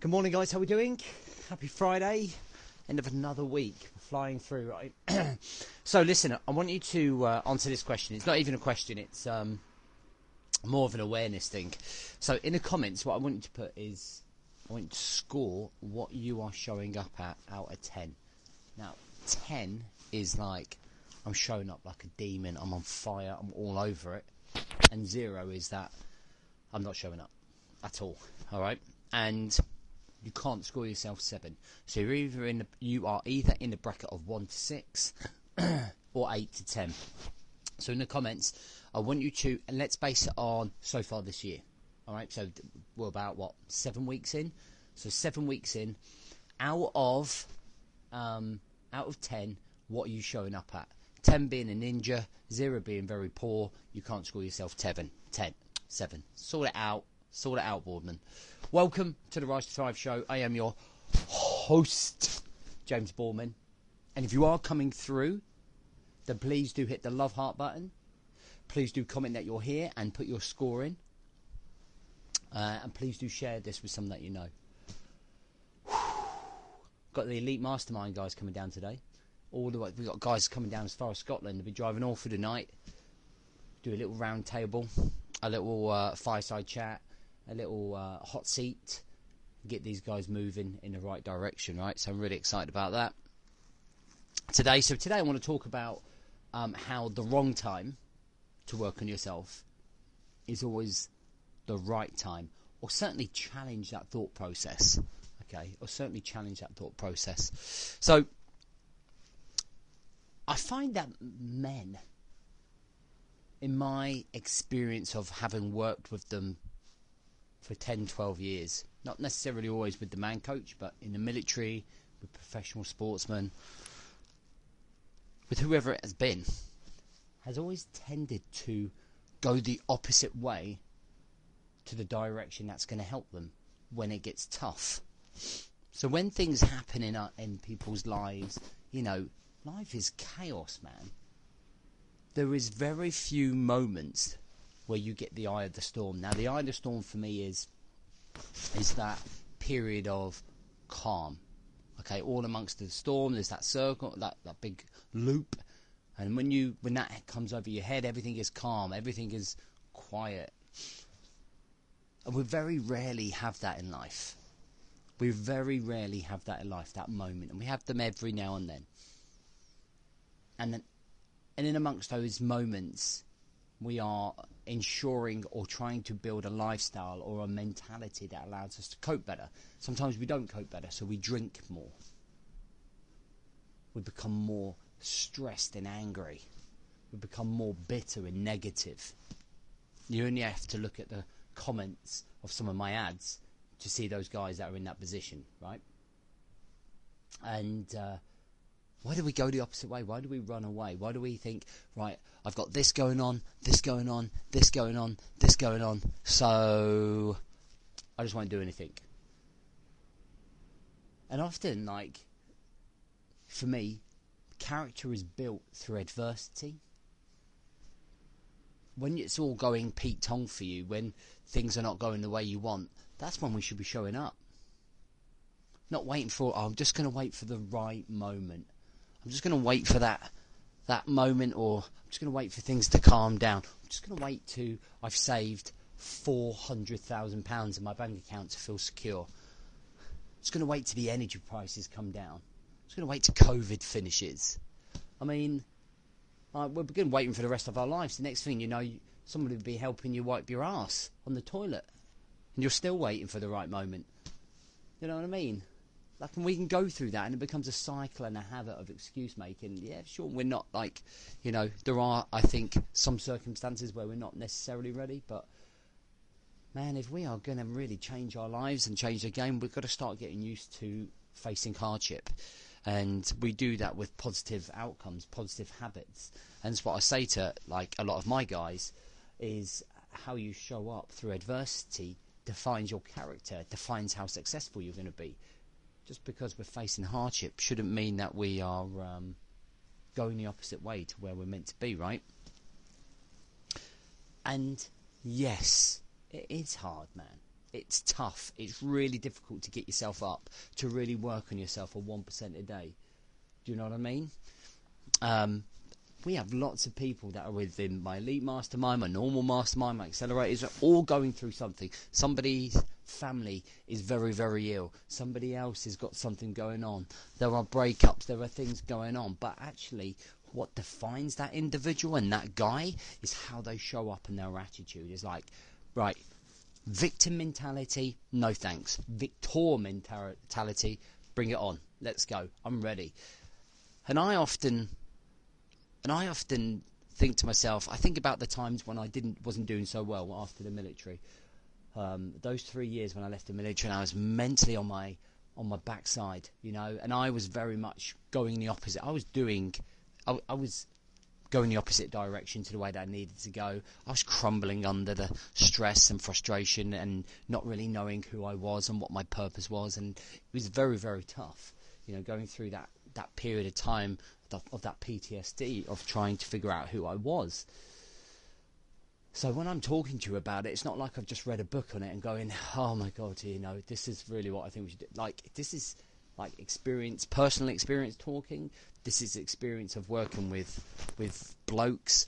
Good morning, guys. How are we doing? Happy Friday, end of another week, flying through. Right. so, listen, I want you to uh, answer this question. It's not even a question; it's um, more of an awareness thing. So, in the comments, what I want you to put is, I want you to score what you are showing up at out of ten. Now, ten is like I'm showing up like a demon. I'm on fire. I'm all over it. And zero is that I'm not showing up at all. All right, and you can't score yourself seven. So you're either in the, you are either in the bracket of one to six or eight to ten. So in the comments, I want you to and let's base it on so far this year. All right, so we're about what seven weeks in. So seven weeks in, out of um, out of ten, what are you showing up at? Ten being a ninja, zero being very poor. You can't score yourself seven. Ten, seven. Sort it out. Sort it out, Boardman. Welcome to the Rise to Thrive show. I am your host, James Boardman. And if you are coming through, then please do hit the love heart button. Please do comment that you're here and put your score in. Uh, and please do share this with some that you know. Got the Elite Mastermind guys coming down today. All the way, we've got guys coming down as far as Scotland. They'll be driving all through the night. Do a little round table, a little uh, fireside chat, a little uh, hot seat. Get these guys moving in the right direction, right? So I'm really excited about that today. So today I want to talk about um, how the wrong time to work on yourself is always the right time, or certainly challenge that thought process. Okay, or certainly challenge that thought process. So I find that men, in my experience of having worked with them for 10, 12 years, not necessarily always with the man coach, but in the military, with professional sportsmen, with whoever it has been, has always tended to go the opposite way to the direction that's going to help them when it gets tough. So when things happen in our, in people's lives, you know, life is chaos, man. There is very few moments where you get the eye of the storm. Now, the eye of the storm for me is is that period of calm. Okay, all amongst the storm, there's that circle, that, that big loop, and when you when that comes over your head, everything is calm, everything is quiet. And we very rarely have that in life. We very rarely have that in life, that moment, and we have them every now and then. And then, and in amongst those moments, we are ensuring or trying to build a lifestyle or a mentality that allows us to cope better. Sometimes we don't cope better, so we drink more. We become more stressed and angry. We become more bitter and negative. You only have to look at the comments of some of my ads to see those guys that are in that position, right? And uh, why do we go the opposite way? Why do we run away? Why do we think, right, I've got this going on, this going on, this going on, this going on, so I just won't do anything. And often, like, for me, character is built through adversity. When it's all going Pete Tong for you, when things are not going the way you want, that's when we should be showing up. Not waiting for, oh, I'm just going to wait for the right moment. I'm just going to wait for that that moment, or I'm just going to wait for things to calm down. I'm just going to wait to I've saved four hundred thousand pounds in my bank account to feel secure. I'm just going to wait till the energy prices come down. I'm just going to wait till COVID finishes. I mean, uh, we're going waiting for the rest of our lives. The next thing you know, somebody will be helping you wipe your ass on the toilet, and you're still waiting for the right moment. You know what I mean? Like we can go through that and it becomes a cycle and a habit of excuse making. Yeah sure we're not like you know there are i think some circumstances where we're not necessarily ready but man if we are going to really change our lives and change the game we've got to start getting used to facing hardship. And we do that with positive outcomes positive habits. And that's what i say to like a lot of my guys is how you show up through adversity defines your character defines how successful you're going to be just because we're facing hardship shouldn't mean that we are um, going the opposite way to where we're meant to be, right? And yes, it is hard, man. it's tough. It's really difficult to get yourself up to really work on yourself for one percent a day. Do you know what I mean? Um, we have lots of people that are within my elite mastermind, my normal mastermind, my accelerators are all going through something. Somebody's family is very, very ill. Somebody else has got something going on. There are breakups, there are things going on. But actually, what defines that individual and that guy is how they show up and their attitude. Is like, right, victim mentality, no thanks. Victor mentality, bring it on. Let's go. I'm ready. And I often and I often think to myself, I think about the times when I didn't wasn't doing so well after the military. Um, those three years when I left the military, and I was mentally on my on my backside, you know, and I was very much going the opposite. I was doing, I, I was going the opposite direction to the way that I needed to go. I was crumbling under the stress and frustration and not really knowing who I was and what my purpose was, and it was very very tough, you know, going through that that period of time of that PTSD of trying to figure out who I was. So when I'm talking to you about it, it's not like I've just read a book on it and going, "Oh my god, you know, this is really what I think we should do." Like this is like experience, personal experience talking. This is experience of working with with blokes,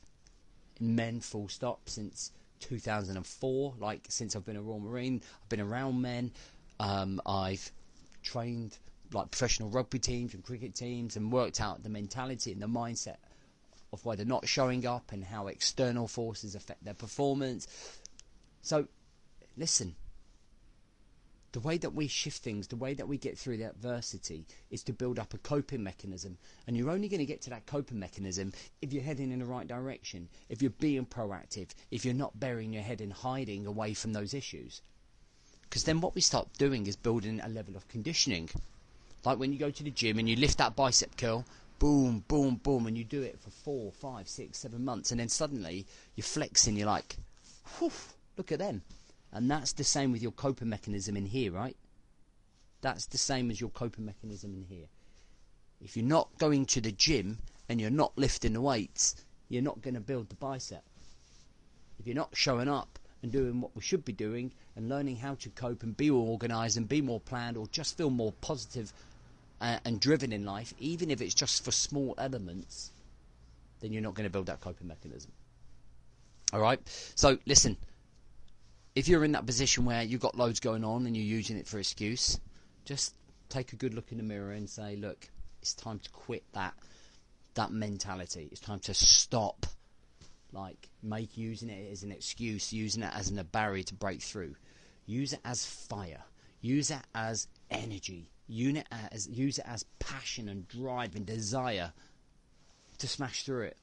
men, full stop, since 2004. Like since I've been a Royal Marine, I've been around men. Um, I've trained like professional rugby teams and cricket teams and worked out the mentality and the mindset of why they're not showing up and how external forces affect their performance. So, listen, the way that we shift things, the way that we get through the adversity is to build up a coping mechanism. And you're only going to get to that coping mechanism if you're heading in the right direction, if you're being proactive, if you're not burying your head in hiding away from those issues. Because then what we start doing is building a level of conditioning. Like when you go to the gym and you lift that bicep curl, boom, boom, boom, and you do it for four, five, six, seven months, and then suddenly you're flexing, you're like, whew, look at them. And that's the same with your coping mechanism in here, right? That's the same as your coping mechanism in here. If you're not going to the gym and you're not lifting the weights, you're not going to build the bicep. If you're not showing up and doing what we should be doing and learning how to cope and be more organised and be more planned or just feel more positive uh, and driven in life, even if it's just for small elements, then you're not going to build that coping mechanism. All right. So listen, if you're in that position where you've got loads going on and you're using it for excuse, just take a good look in the mirror and say, look, it's time to quit that that mentality. It's time to stop like make using it as an excuse, using it as a barrier to break through. Use it as fire. Use it as energy use it uh, as use it as passion and drive and desire to smash through it.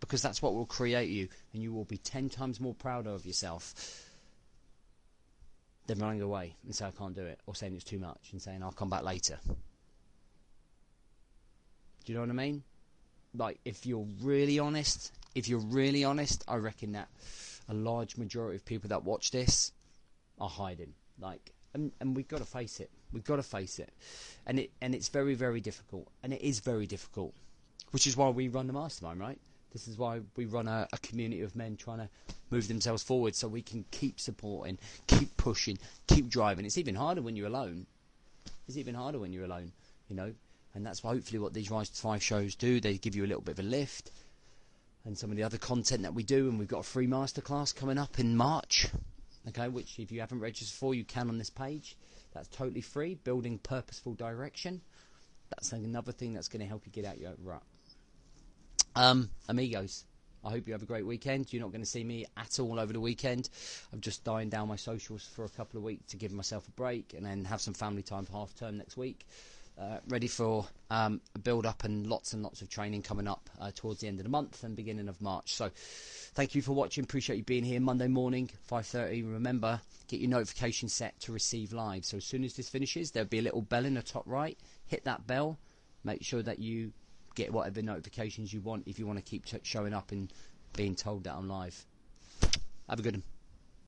Because that's what will create you and you will be 10 times more proud of yourself than running away and saying I can't do it or saying it's too much and saying I'll come back later. Do you know what I mean? Like if you're really honest if you're really honest I reckon that a large majority of people that watch this are hiding. Like and, and we've got to face it. We've got to face it, and it and it's very very difficult, and it is very difficult, which is why we run the mastermind, right? This is why we run a, a community of men trying to move themselves forward, so we can keep supporting, keep pushing, keep driving. It's even harder when you're alone. It's even harder when you're alone, you know. And that's hopefully what these Rise to Thrive shows do. They give you a little bit of a lift, and some of the other content that we do. And we've got a free masterclass coming up in March okay, which if you haven't registered for, you can on this page. That's totally free. Building purposeful direction. That's another thing that's going to help you get out your rut. Um, amigos, I hope you have a great weekend. You're not going to see me at all over the weekend. I'm just dying down my socials for a couple of weeks to give myself a break and then have some family time for half term next week. Uh, ready for um, a build up and lots and lots of training coming up uh, towards the end of the month and beginning of March. So, thank you for watching. Appreciate you being here Monday morning, 5:30. Remember, get your notification set to receive live. So as soon as this finishes, there'll be a little bell in the top right. Hit that bell. Make sure that you get whatever notifications you want if you want to keep showing up and being told that I'm live. Have a good one.